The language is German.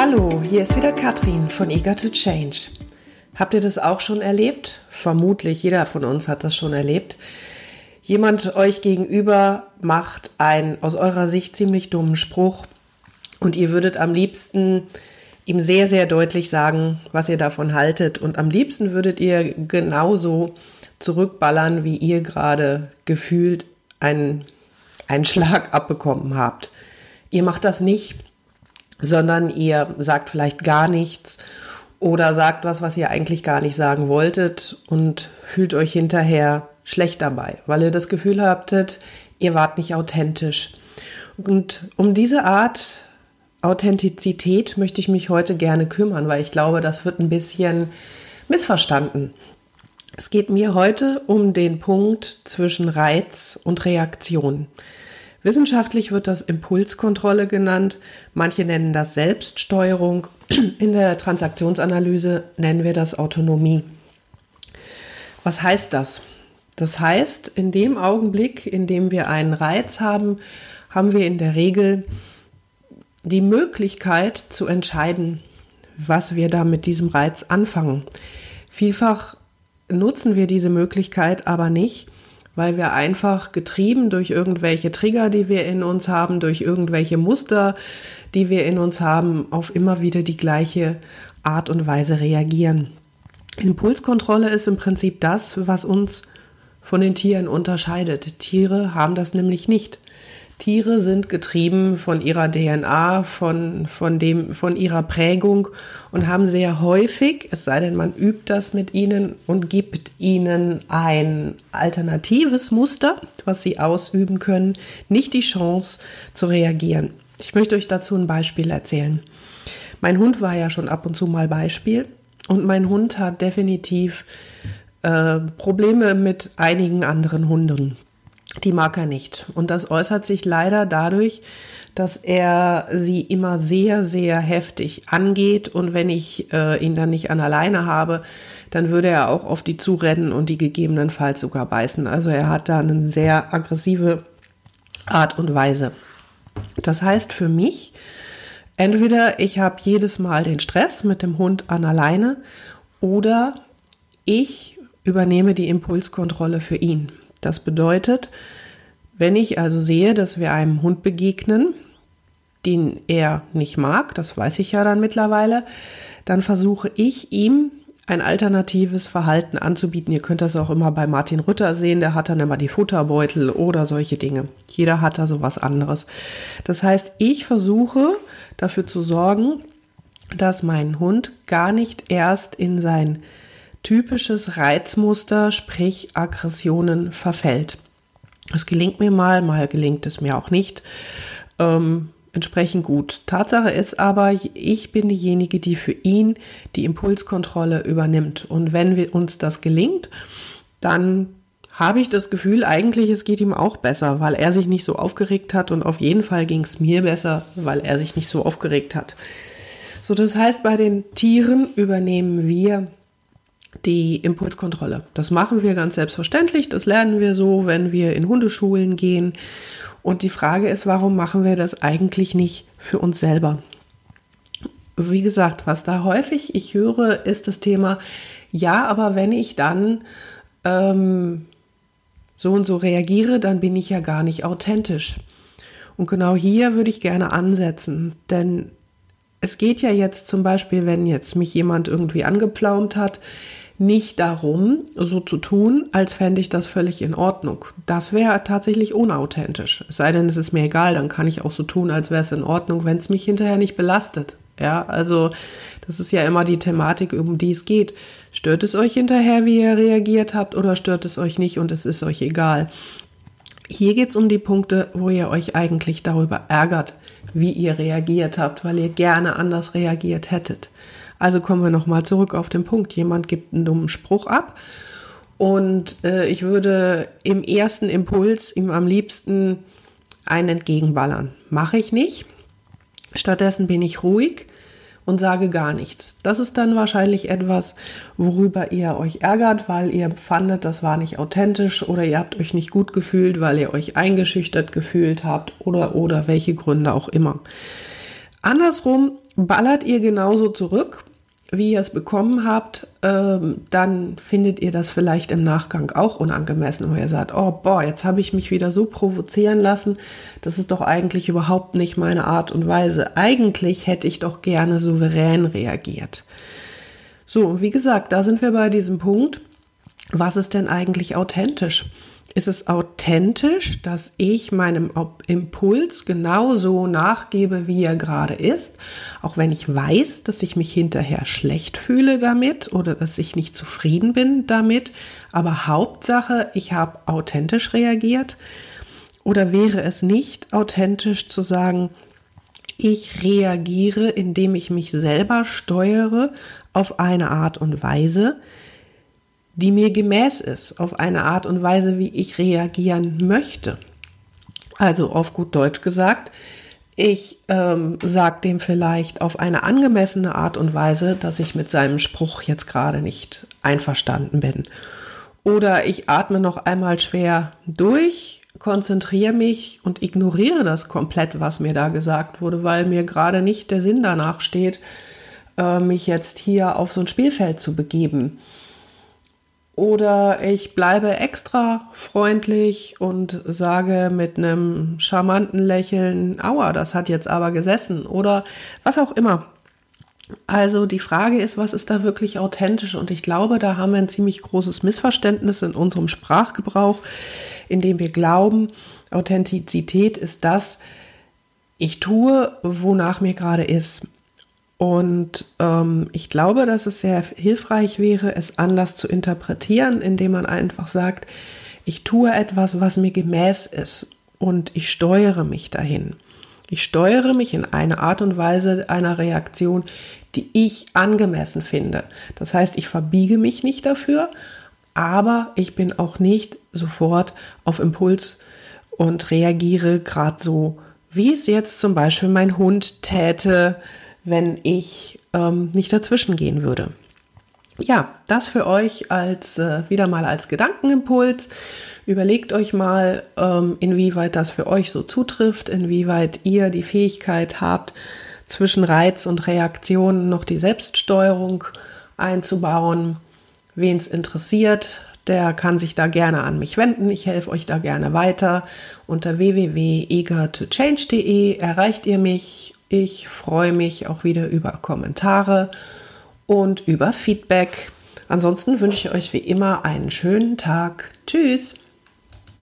Hallo, hier ist wieder Katrin von Eager to Change. Habt ihr das auch schon erlebt? Vermutlich, jeder von uns hat das schon erlebt. Jemand euch gegenüber macht einen aus eurer Sicht ziemlich dummen Spruch und ihr würdet am liebsten ihm sehr, sehr deutlich sagen, was ihr davon haltet. Und am liebsten würdet ihr genauso zurückballern, wie ihr gerade gefühlt einen, einen Schlag abbekommen habt. Ihr macht das nicht, sondern ihr sagt vielleicht gar nichts oder sagt was, was ihr eigentlich gar nicht sagen wolltet und fühlt euch hinterher schlecht dabei, weil ihr das Gefühl habtet, ihr wart nicht authentisch. Und um diese Art Authentizität möchte ich mich heute gerne kümmern, weil ich glaube, das wird ein bisschen missverstanden. Es geht mir heute um den Punkt zwischen Reiz und Reaktion. Wissenschaftlich wird das Impulskontrolle genannt, manche nennen das Selbststeuerung, in der Transaktionsanalyse nennen wir das Autonomie. Was heißt das? Das heißt, in dem Augenblick, in dem wir einen Reiz haben, haben wir in der Regel die Möglichkeit zu entscheiden, was wir da mit diesem Reiz anfangen. Vielfach nutzen wir diese Möglichkeit aber nicht, weil wir einfach getrieben durch irgendwelche Trigger, die wir in uns haben, durch irgendwelche Muster, die wir in uns haben, auf immer wieder die gleiche Art und Weise reagieren. Impulskontrolle ist im Prinzip das, was uns von den Tieren unterscheidet. Tiere haben das nämlich nicht. Tiere sind getrieben von ihrer DNA, von, von, dem, von ihrer Prägung und haben sehr häufig, es sei denn, man übt das mit ihnen und gibt ihnen ein alternatives Muster, was sie ausüben können, nicht die Chance zu reagieren. Ich möchte euch dazu ein Beispiel erzählen. Mein Hund war ja schon ab und zu mal Beispiel und mein Hund hat definitiv äh, Probleme mit einigen anderen Hunden die mag er nicht. Und das äußert sich leider dadurch, dass er sie immer sehr, sehr heftig angeht. Und wenn ich äh, ihn dann nicht an alleine habe, dann würde er auch auf die zurennen und die gegebenenfalls sogar beißen. Also er hat da eine sehr aggressive Art und Weise. Das heißt für mich, entweder ich habe jedes Mal den Stress mit dem Hund an alleine oder ich übernehme die Impulskontrolle für ihn. Das bedeutet, wenn ich also sehe, dass wir einem Hund begegnen, den er nicht mag, das weiß ich ja dann mittlerweile, dann versuche ich ihm ein alternatives Verhalten anzubieten. Ihr könnt das auch immer bei Martin Rütter sehen, der hat dann immer die Futterbeutel oder solche Dinge. Jeder hat da so was anderes. Das heißt, ich versuche dafür zu sorgen, dass mein Hund gar nicht erst in sein typisches Reizmuster, sprich Aggressionen, verfällt. Es gelingt mir mal, mal gelingt es mir auch nicht. Ähm, entsprechend gut. Tatsache ist aber, ich bin diejenige, die für ihn die Impulskontrolle übernimmt. Und wenn wir, uns das gelingt, dann habe ich das Gefühl, eigentlich es geht ihm auch besser, weil er sich nicht so aufgeregt hat und auf jeden Fall ging es mir besser, weil er sich nicht so aufgeregt hat. So, das heißt, bei den Tieren übernehmen wir die Impulskontrolle. Das machen wir ganz selbstverständlich, das lernen wir so, wenn wir in Hundeschulen gehen. Und die Frage ist, warum machen wir das eigentlich nicht für uns selber? Wie gesagt, was da häufig ich höre, ist das Thema, ja, aber wenn ich dann ähm, so und so reagiere, dann bin ich ja gar nicht authentisch. Und genau hier würde ich gerne ansetzen, denn es geht ja jetzt zum Beispiel, wenn jetzt mich jemand irgendwie angepflaumt hat, nicht darum, so zu tun, als fände ich das völlig in Ordnung. Das wäre tatsächlich unauthentisch. Es sei denn, es ist mir egal, dann kann ich auch so tun, als wäre es in Ordnung, wenn es mich hinterher nicht belastet. Ja, also das ist ja immer die Thematik, um die es geht. Stört es euch hinterher, wie ihr reagiert habt, oder stört es euch nicht und es ist euch egal? Hier geht es um die Punkte, wo ihr euch eigentlich darüber ärgert, wie ihr reagiert habt, weil ihr gerne anders reagiert hättet. Also kommen wir nochmal zurück auf den Punkt. Jemand gibt einen dummen Spruch ab und äh, ich würde im ersten Impuls ihm am liebsten einen entgegenballern. Mache ich nicht. Stattdessen bin ich ruhig und sage gar nichts. Das ist dann wahrscheinlich etwas, worüber ihr euch ärgert, weil ihr fandet, das war nicht authentisch oder ihr habt euch nicht gut gefühlt, weil ihr euch eingeschüchtert gefühlt habt oder oder welche Gründe auch immer. Andersrum ballert ihr genauso zurück, wie ihr es bekommen habt, ähm, dann findet ihr das vielleicht im Nachgang auch unangemessen, wo ihr sagt, oh boah, jetzt habe ich mich wieder so provozieren lassen, das ist doch eigentlich überhaupt nicht meine Art und Weise. Eigentlich hätte ich doch gerne souverän reagiert. So, wie gesagt, da sind wir bei diesem Punkt, was ist denn eigentlich authentisch? Ist es authentisch, dass ich meinem Impuls genauso nachgebe, wie er gerade ist, auch wenn ich weiß, dass ich mich hinterher schlecht fühle damit oder dass ich nicht zufrieden bin damit, aber Hauptsache, ich habe authentisch reagiert. Oder wäre es nicht authentisch zu sagen, ich reagiere, indem ich mich selber steuere auf eine Art und Weise, die mir gemäß ist, auf eine Art und Weise, wie ich reagieren möchte. Also auf gut Deutsch gesagt, ich ähm, sage dem vielleicht auf eine angemessene Art und Weise, dass ich mit seinem Spruch jetzt gerade nicht einverstanden bin. Oder ich atme noch einmal schwer durch, konzentriere mich und ignoriere das komplett, was mir da gesagt wurde, weil mir gerade nicht der Sinn danach steht, äh, mich jetzt hier auf so ein Spielfeld zu begeben. Oder ich bleibe extra freundlich und sage mit einem charmanten Lächeln, aua, das hat jetzt aber gesessen. Oder was auch immer. Also die Frage ist, was ist da wirklich authentisch? Und ich glaube, da haben wir ein ziemlich großes Missverständnis in unserem Sprachgebrauch, in dem wir glauben, Authentizität ist das, ich tue, wonach mir gerade ist. Und ähm, ich glaube, dass es sehr hilfreich wäre, es anders zu interpretieren, indem man einfach sagt, ich tue etwas, was mir gemäß ist und ich steuere mich dahin. Ich steuere mich in eine Art und Weise einer Reaktion, die ich angemessen finde. Das heißt, ich verbiege mich nicht dafür, aber ich bin auch nicht sofort auf Impuls und reagiere gerade so, wie es jetzt zum Beispiel mein Hund täte, wenn ich ähm, nicht dazwischen gehen würde. Ja, das für euch als äh, wieder mal als Gedankenimpuls. Überlegt euch mal, ähm, inwieweit das für euch so zutrifft, inwieweit ihr die Fähigkeit habt, zwischen Reiz und Reaktion noch die Selbststeuerung einzubauen. Wen es interessiert, der kann sich da gerne an mich wenden. Ich helfe euch da gerne weiter. Unter www.eager2change.de erreicht ihr mich ich freue mich auch wieder über Kommentare und über Feedback. Ansonsten wünsche ich euch wie immer einen schönen Tag. Tschüss!